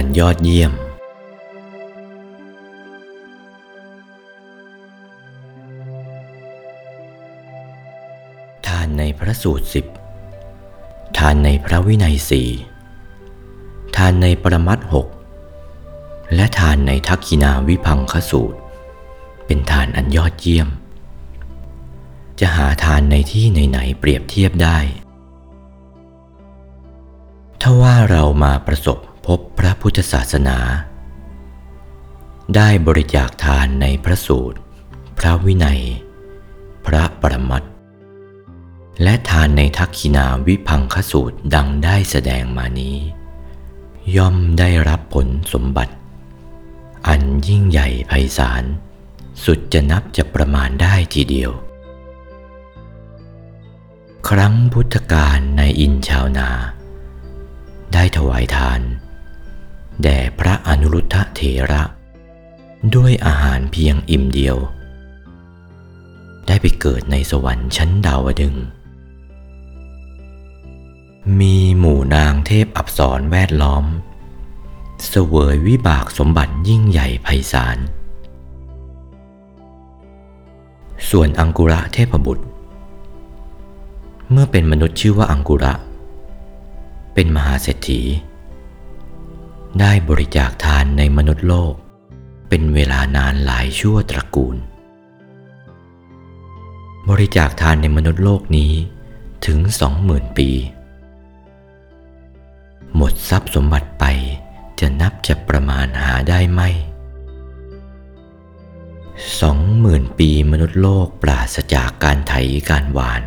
อันยอดเยี่ยม ทานในพระสูตรสิบทานในพระวินัยสี่ทานในปรมัตหกและทานในทักขินาวิพังคสูตร เป็นทานอันยอดเยี่ยม จะหาทานในที่ไหนๆเปรียบเทียบได้ ถ้าว่าเรามาประสบ พบพระพุทธศาสนา ได้บริจาคทานในพระสูตร พระวินัย พระปรมัตถ์และทานในทักขินาวิพังคสูตรดังได้แสดงมานี้ ย่อมได้รับผลสมบัติ อันยิ่งใหญ่ไพศาลสุดจะนับจะประมาณได้ทีเดียว ครั้งพุทธกาลในอินชาวนา ได้ถวายทาน แด่พระอนุรุทธเถระ ด้วยอาหารเพียงอิ่มเดียว ได้ไปเกิดในสวรรค์ชั้นดาวดึง มีหมู่นางเทพอับสรแวดล้อม เสวยวิบากสมบัติยิ่งใหญ่ไพศาล ส่วนอังกุระเทพบุตร เมื่อเป็นมนุษย์ชื่อว่าอังกุระ เป็นมหาเศรษฐี ได้บริจาคทานในมนุษย์โลก เป็นเวลานานหลายชั่วตระกูล บริจาคทานในมนุษย์โลกนี้ถึงสองหมื่นปี หมดทรัพย์สมบัติไปจะนับจะประมาณหาได้ไหมสองหมื่นปีมนุษย์โลกปราศจากการไถการหวาน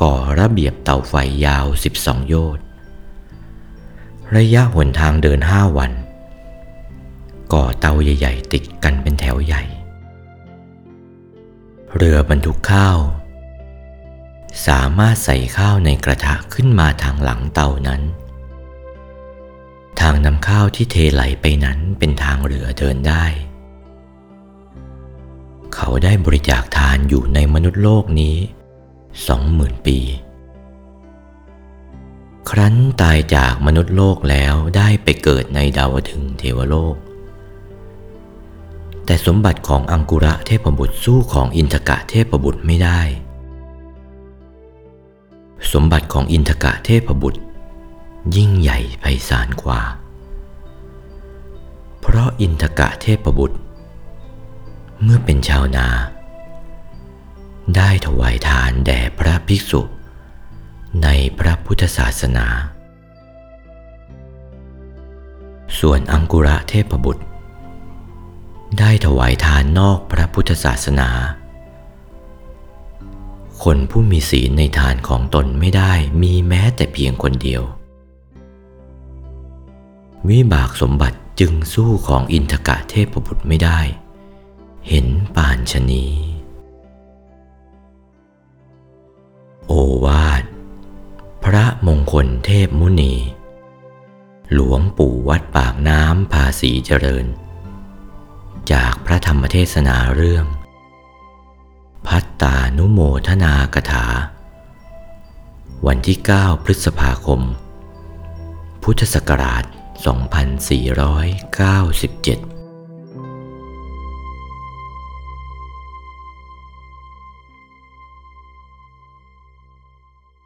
ก่อระเบียบเตาไฟยาว 12 โยชน์ ระยะหนทางเดินห้าวัน ก่อเตาใหญ่ ๆ ติดกันเป็นแถวใหญ่ เรือบรรทุกข้าว สามารถใส่ข้าวในกระทะขึ้นมาทางหลังเตานั้น ทางนำข้าวที่เทไหลไปนั้นเป็นทางเรือเดินได้ เขาได้บริจาคทานอยู่ในมนุษย์โลกนี้สองหมื่นปี ครั้นตายจากมนุษย์โลกแล้วได้ไปเกิดในดาวดึงเทวโลก แต่สมบัติของอังกุระเทพบุตรสู้ของอินทกะเทพบุตรไม่ได้ สมบัติของอินทกะเทพบุตร ยิ่งใหญ่ไพศาลกว่า เพราะอินทกะเทพบุตร เมื่อเป็นชาวนา ได้ถวายทานแด่พระภิกษุ ในพระพุทธศาสนา ส่วนอังกุระเทพบุตร ได้ถวายทานนอกพระพุทธศาสนา คนผู้มีศีลในทานของตนไม่ได้มีแม้แต่เพียงคนเดียว วิบากสมบัติจึงสู้ของอินทกะเทพบุตรไม่ได้ เห็นปานชนี โอวาท มงคลเทพมุนี หลวงปู่วัดปากน้ำภาษีเจริญ จากพระธรรมเทศนาเรื่อง พัตตานุโมทนากถา วันที่ 9 พฤษภาคม พุทธศักราช 2497